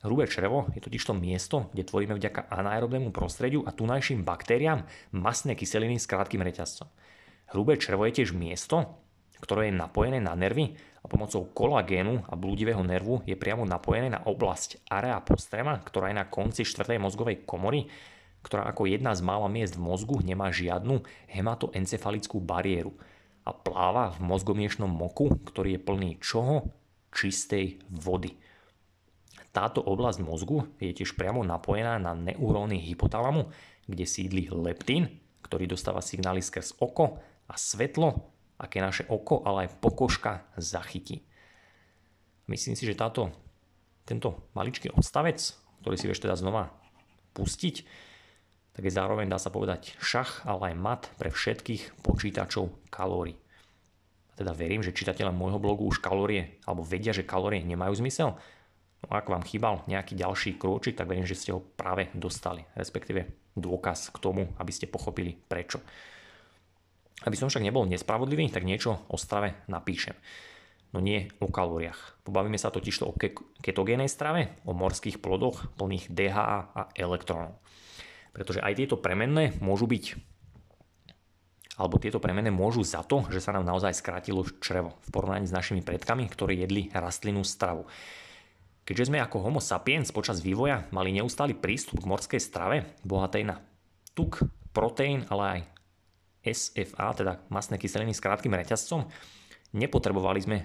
Hrubé črevo je totiž to miesto, kde tvoríme vďaka anaerobnému prostrediu a tunajším baktériám masné kyseliny s krátkým reťazcom. Hrubé črevo je tiež miesto, ktoré je napojené na nervy a pomocou kolagénu a blúdivého nervu je priamo napojené na oblasť area postrema, ktorá je na konci štvrtej mozgovej komory, ktorá ako jedna z mála miest v mozgu nemá žiadnu hematoencefalickú bariéru a pláva v mozgomiešnom moku, ktorý je plný čoho? Čistej vody. Táto oblasť mozgu je tiež priamo napojená na neuróny hypotalamu, kde sídli leptín, ktorý dostáva signály skrz oko a svetlo aké naše oko, ale aj pokožka zachytí. Myslím si, že táto, tento maličký odstavec, ktorý si vieš teda znova pustiť, tak je zároveň, dá sa povedať, šach, ale aj mat pre všetkých počítačov kalórií. A teda verím, že čitatelia môjho blogu už kalórie, alebo vedia, že kalórie nemajú zmysel. No ak vám chýbal nejaký ďalší krôčik, tak verím, že ste ho práve dostali, respektíve dôkaz k tomu, aby ste pochopili prečo. Aby som však nebol nespravodlivý, tak niečo o strave napíšem. No nie o kalóriách. Pobavíme sa totiž o ketogénej strave, o morských plodoch plných DHA a elektrónov. Pretože aj tieto premenné môžu byť alebo tieto premenné môžu za to, že sa nám naozaj skrátilo črevo v porovnaní s našimi predkami, ktorí jedli rastlinnú stravu. Keďže sme ako homo sapiens počas vývoja mali neustály prístup k morskej strave, bohatej na tuk, proteín, ale aj SFA, teda masné kyseliny s krátkým reťazcom, nepotrebovali sme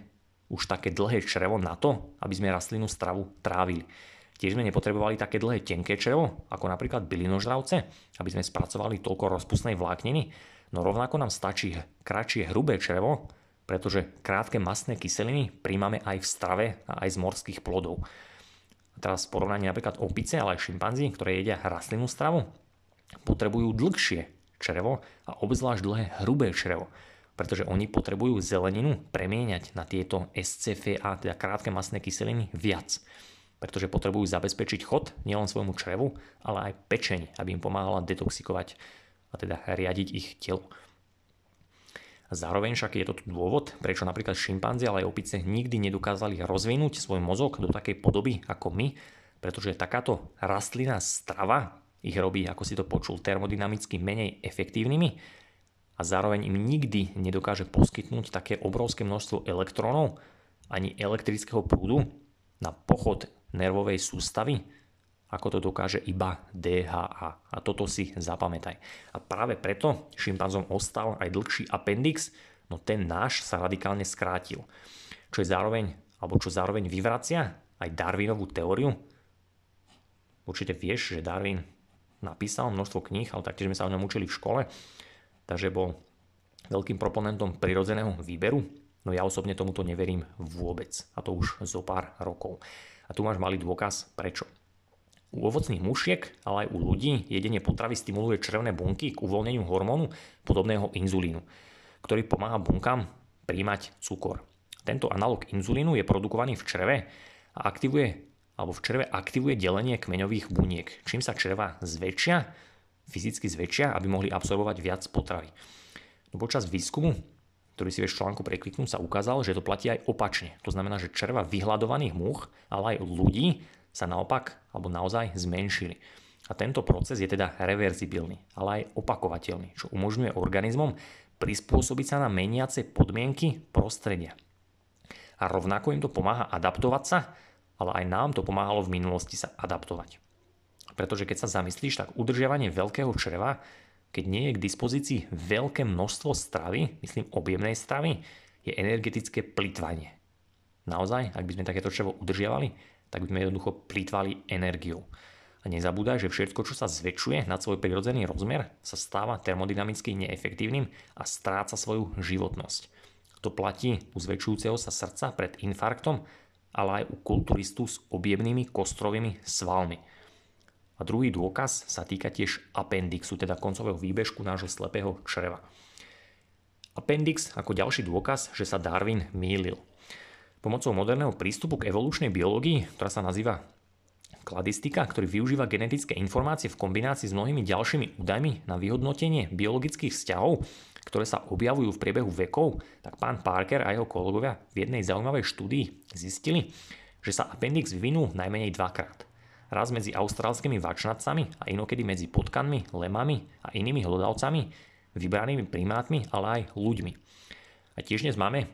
už také dlhé črevo na to, aby sme rastlinnú stravu trávili. Tiež sme nepotrebovali také dlhé tenké črevo, ako napríklad bylinožravce, aby sme spracovali toľko rozpustnej vlákniny, no rovnako nám stačí kratšie hrubé črevo, pretože krátke masné kyseliny príjmame aj v strave a aj z morských plodov. A teraz v porovnaní napríklad opice, ale aj šimpanzi, ktoré jedia rastlinnú stravu, potrebujú dlhšie črevo a obzvlášť dlhé hrubé črevo. pretože oni potrebujú zeleninu premieňať na tieto SCFA, teda krátke masné kyseliny, viac. Pretože potrebujú zabezpečiť chod nielen svojmu črevu, ale aj pečeň, aby im pomáhala detoxikovať a teda riadiť ich telo. Zároveň však je to dôvod, prečo napríklad šimpanzi, ale aj opice nikdy nedokázali rozvinúť svoj mozog do takej podoby ako my, pretože takáto rastlinná strava ich robí, ako si to počul, termodynamicky menej efektívnymi a zároveň im nikdy nedokáže poskytnúť také obrovské množstvo elektrónov ani elektrického prúdu na pochod nervovej sústavy, ako to dokáže iba DHA. A toto si zapamätaj. A práve preto šimpanzom ostal aj dlhší appendix, no ten náš sa radikálne skrátil. Čo je zároveň, alebo čo zároveň vyvracia aj Darwinovú teóriu. Určite vieš, že Darwin napísal množstvo kníh, ale taktiež sme sa o ňom učili v škole, takže bol veľkým proponentom prirodzeného výberu, no ja osobne tomuto neverím vôbec, a to už zo pár rokov. A tu máš malý dôkaz prečo. U ovocných mušiek, ale aj u ľudí, jedenie potravy stimuluje črevné bunky k uvoľneniu hormónu podobného inzulínu, ktorý pomáha bunkám príjmať cukor. Tento analog inzulínu je produkovaný v čreve a aktivuje, alebo v čreve aktivuje delenie kmeňových buniek, čím sa čreva zväčšia, fyzicky zväčšia, aby mohli absorbovať viac potravy. No počas výskumu, ktorý si vieš v článku prekliknúť, sa ukázalo, že to platí aj opačne. To znamená, že čreva vyhľadovaných múch, ale aj ľudí sa naopak alebo naozaj zmenšili. A tento proces je teda reverzibilný, ale aj opakovateľný, čo umožňuje organizmom prispôsobiť sa na meniace podmienky prostredia. A rovnako im to pomáha adaptovať sa, ale aj nám to pomáhalo v minulosti sa adaptovať. Pretože keď sa zamyslíš, tak udržiavanie veľkého čreva, keď nie je k dispozícii veľké množstvo stravy, myslím objemnej stravy, je energetické plitvanie. Naozaj, ak by sme takéto črevo udržiavali, tak by sme jednoducho plýtvali energiou. A nezabúdaj, že všetko, čo sa zväčšuje nad svoj prirodzený rozmer, sa stáva termodynamicky neefektívnym a stráca svoju životnosť. To platí u zväčšujúceho sa srdca pred infarktom, ale aj u kulturistu s objemnými kostrovými svalmi. A druhý dôkaz sa týka tiež appendixu, teda koncového výbežku nášho slepého čreva. Appendix ako ďalší dôkaz, že sa Darwin mýlil. Pomocou moderného prístupu k evolučnej biológii, ktorá sa nazýva kladistika, ktorý využíva genetické informácie v kombinácii s mnohými ďalšími údajmi na vyhodnotenie biologických vzťahov, ktoré sa objavujú v priebehu vekov, tak pán Parker a jeho kolegovia v jednej zaujímavej štúdii zistili, že sa appendix vyvinul najmenej dvakrát. Raz medzi austrálskymi vačnacami a inokedy medzi potkanmi, lemami a inými hlodavcami, vybranými primátmi, ale aj ľuďmi. A tiež dnes máme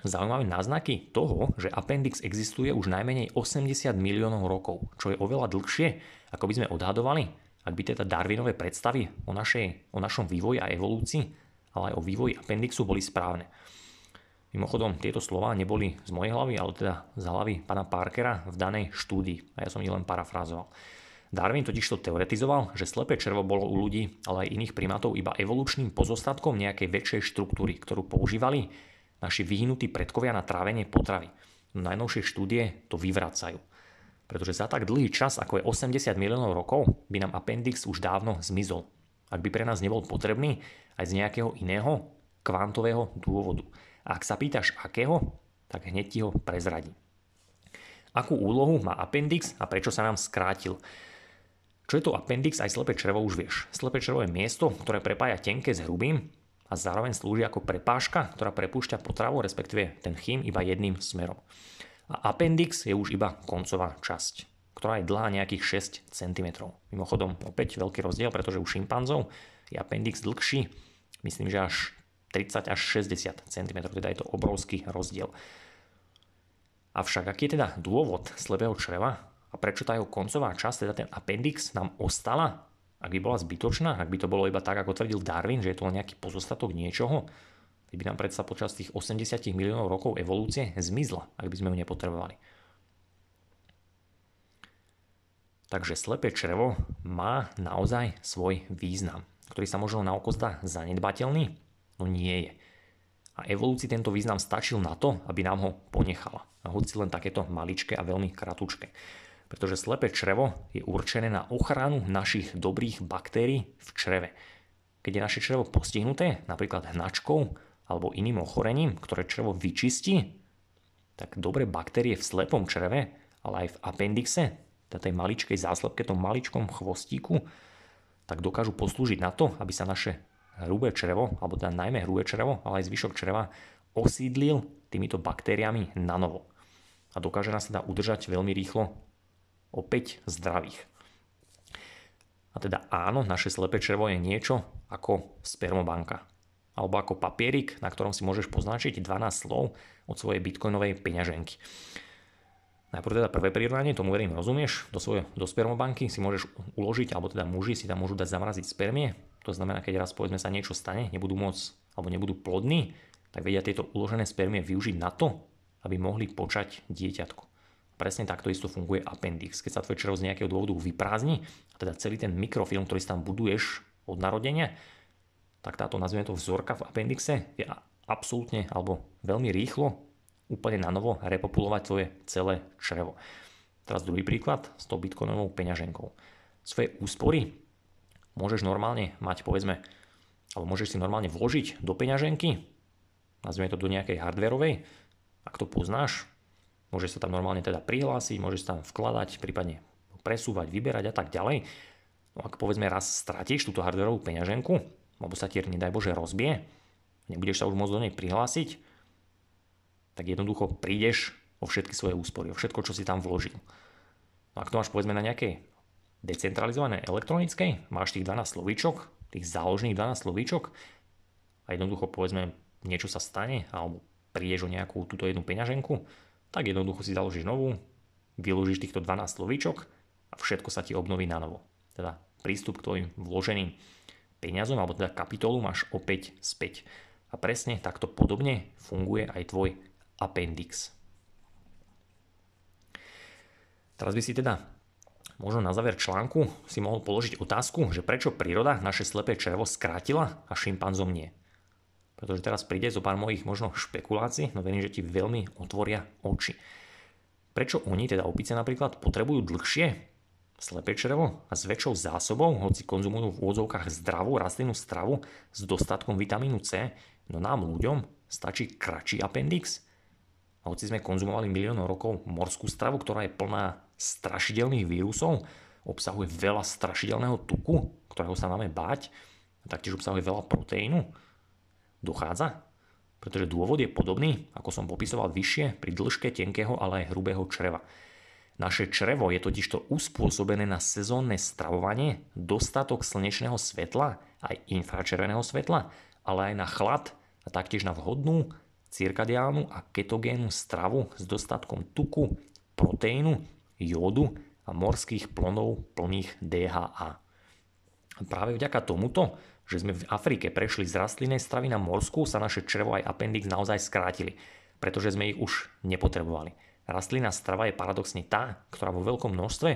Zaujímavé náznaky toho, že appendix existuje už najmenej 80 miliónov rokov, čo je oveľa dlhšie, ako by sme odhadovali, ak by teda Darwinové predstavy o, našej, o našom vývoji a evolúcii, ale aj o vývoji appendixu boli správne. Mimochodom, tieto slova neboli z mojej hlavy, ale teda z hlavy pána Parkera v danej štúdii a ja som ich len parafrázoval. Darwin totiž to teoretizoval, že slepé červo bolo u ľudí, ale aj iných primátov iba evolučným pozostatkom nejakej väčšej štruktúry, ktorú používali naši vyhnutí predkovia na trávenie potravy. Najnovšie štúdie to vyvracajú. Pretože za tak dlhý čas, ako je 80 miliónov rokov, by nám appendix už dávno zmizol. Ak by pre nás nebol potrebný aj z nejakého iného kvantového dôvodu. Ak sa pýtaš akého, tak hneď ti ho prezradí. Akú úlohu má appendix a prečo sa nám skrátil? Čo je to appendix aj slepé črevo už vieš. Slepé črevo je miesto, ktoré prepája tenké s hrubým a zároveň slúži ako prepážka, ktorá prepúšťa potravu, respektíve ten chým iba jedným smerom. A appendix je už iba koncová časť, ktorá je dlhá nejakých 6 cm. Mimochodom, opäť veľký rozdiel, pretože u šimpanzov je appendix dlhší, myslím, že až 30 až 60 cm, teda je to obrovský rozdiel. Avšak aký je teda dôvod slepého čreva a prečo tá jeho koncová časť, teda ten appendix, nám ostala ak by bola zbytočná, ak by to bolo iba tak, ako tvrdil Darwin, že je to len nejaký pozostatok niečoho, by nám predsa počas tých 80 miliónov rokov evolúcie zmizla, ak by sme ju nepotrebovali. Takže slepé črevo má naozaj svoj význam, ktorý sa možno na oko zdá zanedbateľný, no nie je. A evolúcii tento význam stačil na to, aby nám ho ponechala. A hoci len takéto maličké a veľmi kratučké pretože slepé črevo je určené na ochranu našich dobrých baktérií v čreve. Keď je naše črevo postihnuté, napríklad hnačkou alebo iným ochorením, ktoré črevo vyčistí, tak dobre baktérie v slepom čreve, ale aj v apendixe, tej maličkej záslepke, tom maličkom chvostíku, tak dokážu poslúžiť na to, aby sa naše hrubé črevo, alebo teda najmä hrubé črevo, ale aj zvyšok čreva osídlil týmito baktériami na novo. A dokáže nás teda udržať veľmi rýchlo opäť zdravých. A teda áno, naše slepé črevo je niečo ako spermobanka. Alebo ako papierik, na ktorom si môžeš poznačiť 12 slov od svojej bitcoinovej peňaženky. Najprv teda prvé prirovnanie, tomu verím, rozumieš, do, svojho, do spermobanky si môžeš uložiť, alebo teda muži si tam môžu dať zamraziť spermie, to znamená, keď raz povedzme sa niečo stane, nebudú môcť, alebo nebudú plodní, tak vedia tieto uložené spermie využiť na to, aby mohli počať dieťatko. Presne takto isto funguje appendix. Keď sa tvoj črevo z nejakého dôvodu vyprázdni, a teda celý ten mikrofilm, ktorý si tam buduješ od narodenia, tak táto, nazvime to vzorka v appendixe, je absolútne alebo veľmi rýchlo úplne na novo repopulovať svoje celé črevo. Teraz druhý príklad s tou bitcoinovou peňaženkou. Svoje úspory môžeš normálne mať, povedzme, alebo môžeš si normálne vložiť do peňaženky, nazvime to do nejakej hardverovej, ak to poznáš, môžeš sa tam normálne teda prihlásiť, môžeš tam vkladať, prípadne presúvať, vyberať a tak ďalej. No ak povedzme raz stratíš túto hardverovú peňaženku, alebo sa ti nedaj Bože rozbije, nebudeš sa už môcť do nej prihlásiť, tak jednoducho prídeš o všetky svoje úspory, o všetko, čo si tam vložil. No ak to máš povedzme na nejakej decentralizované elektronickej, máš tých 12 slovíčok, tých záložných 12 slovíčok a jednoducho povedzme niečo sa stane alebo prídeš o nejakú túto jednu peňaženku, tak jednoducho si založíš novú, vyložíš týchto 12 slovíčok a všetko sa ti obnoví na novo. Teda prístup k tvojim vloženým peniazom alebo teda kapitolu máš opäť späť. A presne takto podobne funguje aj tvoj appendix. Teraz by si teda možno na záver článku si mohol položiť otázku, že prečo príroda naše slepé črevo skrátila a šimpanzom nie. Pretože teraz príde zo pár mojich možno špekulácií, no verím, že ti veľmi otvoria oči. Prečo oni, teda opice napríklad, potrebujú dlhšie slepé črevo a s väčšou zásobou, hoci konzumujú v úvodzovkách zdravú rastlinnú stravu s dostatkom vitamínu C, no nám ľuďom stačí kratší appendix – a hoci sme konzumovali miliónov rokov morskú stravu, ktorá je plná strašidelných vírusov, obsahuje veľa strašidelného tuku, ktorého sa máme báť, a taktiež obsahuje veľa proteínu, dochádza? Pretože dôvod je podobný, ako som popisoval vyššie, pri dĺžke tenkého, ale aj hrubého čreva. Naše črevo je totižto uspôsobené na sezónne stravovanie, dostatok slnečného svetla, aj infračerveného svetla, ale aj na chlad a taktiež na vhodnú cirkadiálnu a ketogénnu stravu s dostatkom tuku, proteínu, jódu a morských plonov plných DHA. Práve vďaka tomuto, že sme v Afrike prešli z rastlinnej stravy na morskú, sa naše črevo aj appendix naozaj skrátili, pretože sme ich už nepotrebovali. Rastlinná strava je paradoxne tá, ktorá vo veľkom množstve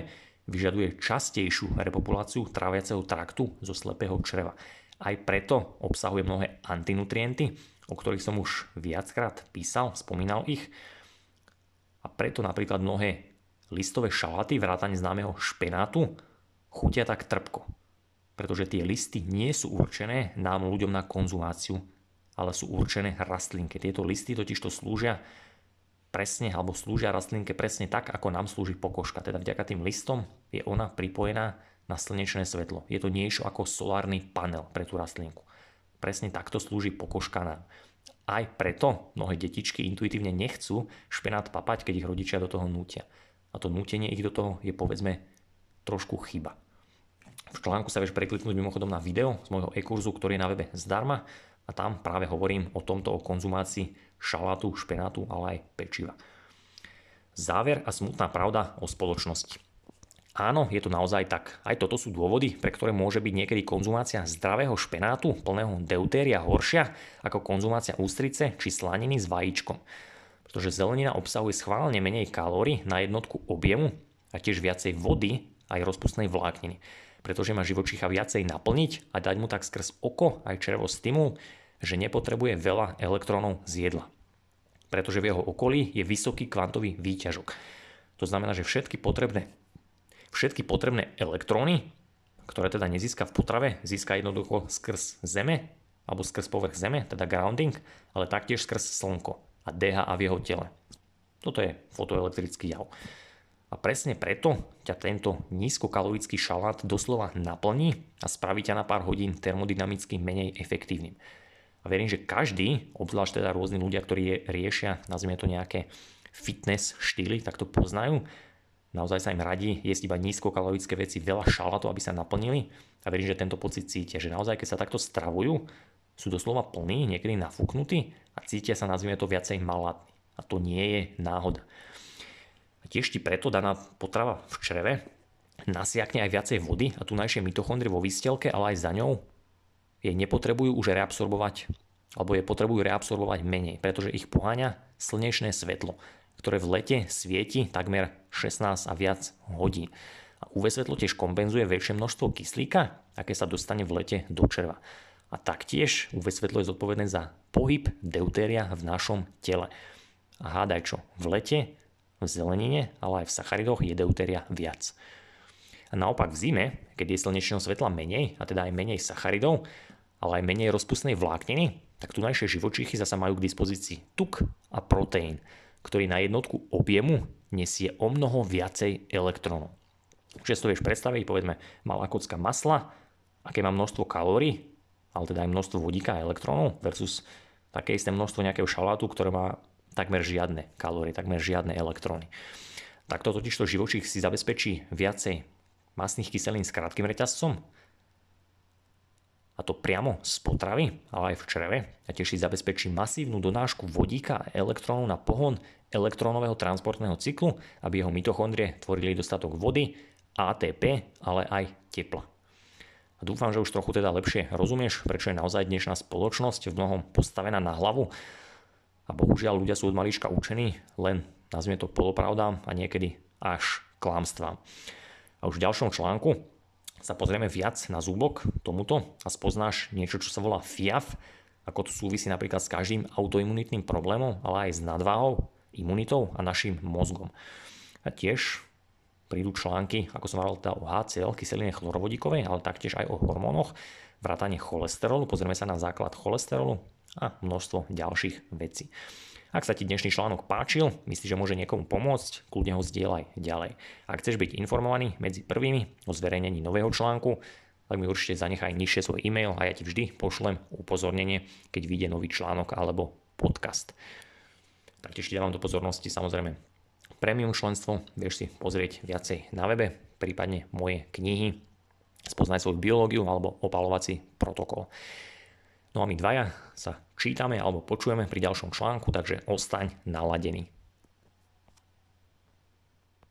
vyžaduje častejšiu repopuláciu tráviaceho traktu zo slepého čreva. Aj preto obsahuje mnohé antinutrienty, o ktorých som už viackrát písal, spomínal ich. A preto napríklad mnohé listové šalaty, vrátane známeho špenátu, chutia tak trpko. Pretože tie listy nie sú určené nám ľuďom na konzumáciu, ale sú určené rastlinke. Tieto listy totiž to slúžia presne, alebo slúžia rastlinke presne tak, ako nám slúži pokožka. Teda vďaka tým listom je ona pripojená na slnečné svetlo. Je to niečo ako solárny panel pre tú rastlinku. Presne takto slúži pokožka nám. Aj preto mnohé detičky intuitívne nechcú špenát papať, keď ich rodičia do toho nútia. A to nútenie ich do toho je povedzme trošku chyba. V článku sa vieš prekliknúť mimochodom na video z môjho e-kurzu, ktorý je na webe zdarma a tam práve hovorím o tomto, o konzumácii šalátu, špenátu, ale aj pečiva. Záver a smutná pravda o spoločnosti. Áno, je to naozaj tak. Aj toto sú dôvody, pre ktoré môže byť niekedy konzumácia zdravého špenátu plného deutéria horšia ako konzumácia ústrice či slaniny s vajíčkom. Pretože zelenina obsahuje schválne menej kalórií na jednotku objemu a tiež viacej vody aj rozpustnej vlákniny. Pretože má živočícha viacej naplniť a dať mu tak skrz oko aj červo stimul, že nepotrebuje veľa elektrónov z jedla. Pretože v jeho okolí je vysoký kvantový výťažok. To znamená, že všetky potrebné všetky potrebné elektróny, ktoré teda nezíska v potrave, získa jednoducho skrz Zeme alebo skrz povrch Zeme, teda grounding, ale taktiež skrz Slnko a DHA v jeho tele. Toto je fotoelektrický jav. A presne preto ťa tento nízkokalorický šalát doslova naplní a spraví ťa na pár hodín termodynamicky menej efektívnym. A verím, že každý, obzvlášť teda rôzni ľudia, ktorí riešia, nazvime to nejaké fitness štýly, tak to poznajú. Naozaj sa im radí jesť iba nízkokalorické veci, veľa šalátu, aby sa naplnili. A verím, že tento pocit cítia, že naozaj keď sa takto stravujú, sú doslova plní, niekedy nafúknutí a cítia sa, nazvime to, viacej malátni. A to nie je náhoda. A tiež ti preto daná potrava v čreve nasiakne aj viacej vody a tu najšie mitochondrie vo výstelke, ale aj za ňou jej nepotrebujú už reabsorbovať alebo je potrebujú reabsorbovať menej, pretože ich poháňa slnečné svetlo, ktoré v lete svieti takmer 16 a viac hodín. A UV svetlo tiež kompenzuje väčšie množstvo kyslíka, aké sa dostane v lete do červa. A taktiež UV svetlo je zodpovedné za pohyb deutéria v našom tele. A hádaj čo, v lete, v zelenine, ale aj v sacharidoch je deutéria viac. A naopak v zime, keď je slnečného svetla menej, a teda aj menej sacharidov, ale aj menej rozpustnej vlákniny, tak tunajšie živočíchy zasa majú k dispozícii tuk a proteín, ktorý na jednotku objemu nesie o mnoho viacej elektrónov. Čiže si to vieš predstaviť, povedzme, malá kocka masla, aké má množstvo kalórií, ale teda aj množstvo vodíka a elektrónov versus také isté množstvo nejakého šalátu, ktoré má takmer žiadne kalórie, takmer žiadne elektróny. Takto totižto živočích si zabezpečí viacej masných kyselín s krátkým reťazcom, a to priamo z potravy, ale aj v čreve a tiež si zabezpečí masívnu donášku vodíka a elektrónov na pohon elektrónového transportného cyklu, aby jeho mitochondrie tvorili dostatok vody, ATP, ale aj tepla. A dúfam, že už trochu teda lepšie rozumieš, prečo je naozaj dnešná spoločnosť v mnohom postavená na hlavu a bohužiaľ ľudia sú od malička učení len, nazvime to polopravdám a niekedy až klamstvám. A už v ďalšom článku sa pozrieme viac na zúbok tomuto a spoznáš niečo, čo sa volá FIAF, ako to súvisí napríklad s každým autoimunitným problémom, ale aj s nadváhou, imunitou a našim mozgom. A tiež prídu články, ako som hovoril, teda o HCl, kyseline chlorovodíkovej, ale taktiež aj o hormónoch, vrátanie cholesterolu, pozrieme sa na základ cholesterolu a množstvo ďalších vecí. Ak sa ti dnešný článok páčil, myslíš, že môže niekomu pomôcť, kľudne ho zdieľaj ďalej. Ak chceš byť informovaný medzi prvými o zverejnení nového článku, tak mi určite zanechaj nižšie svoj e-mail a ja ti vždy pošlem upozornenie, keď vyjde nový článok alebo podcast. Taktiež ti dávam do pozornosti samozrejme premium členstvo, vieš si pozrieť viacej na webe, prípadne moje knihy, spoznaj svoju biológiu alebo opalovací protokol. No a my dvaja sa čítame alebo počujeme pri ďalšom článku, takže ostaň naladený.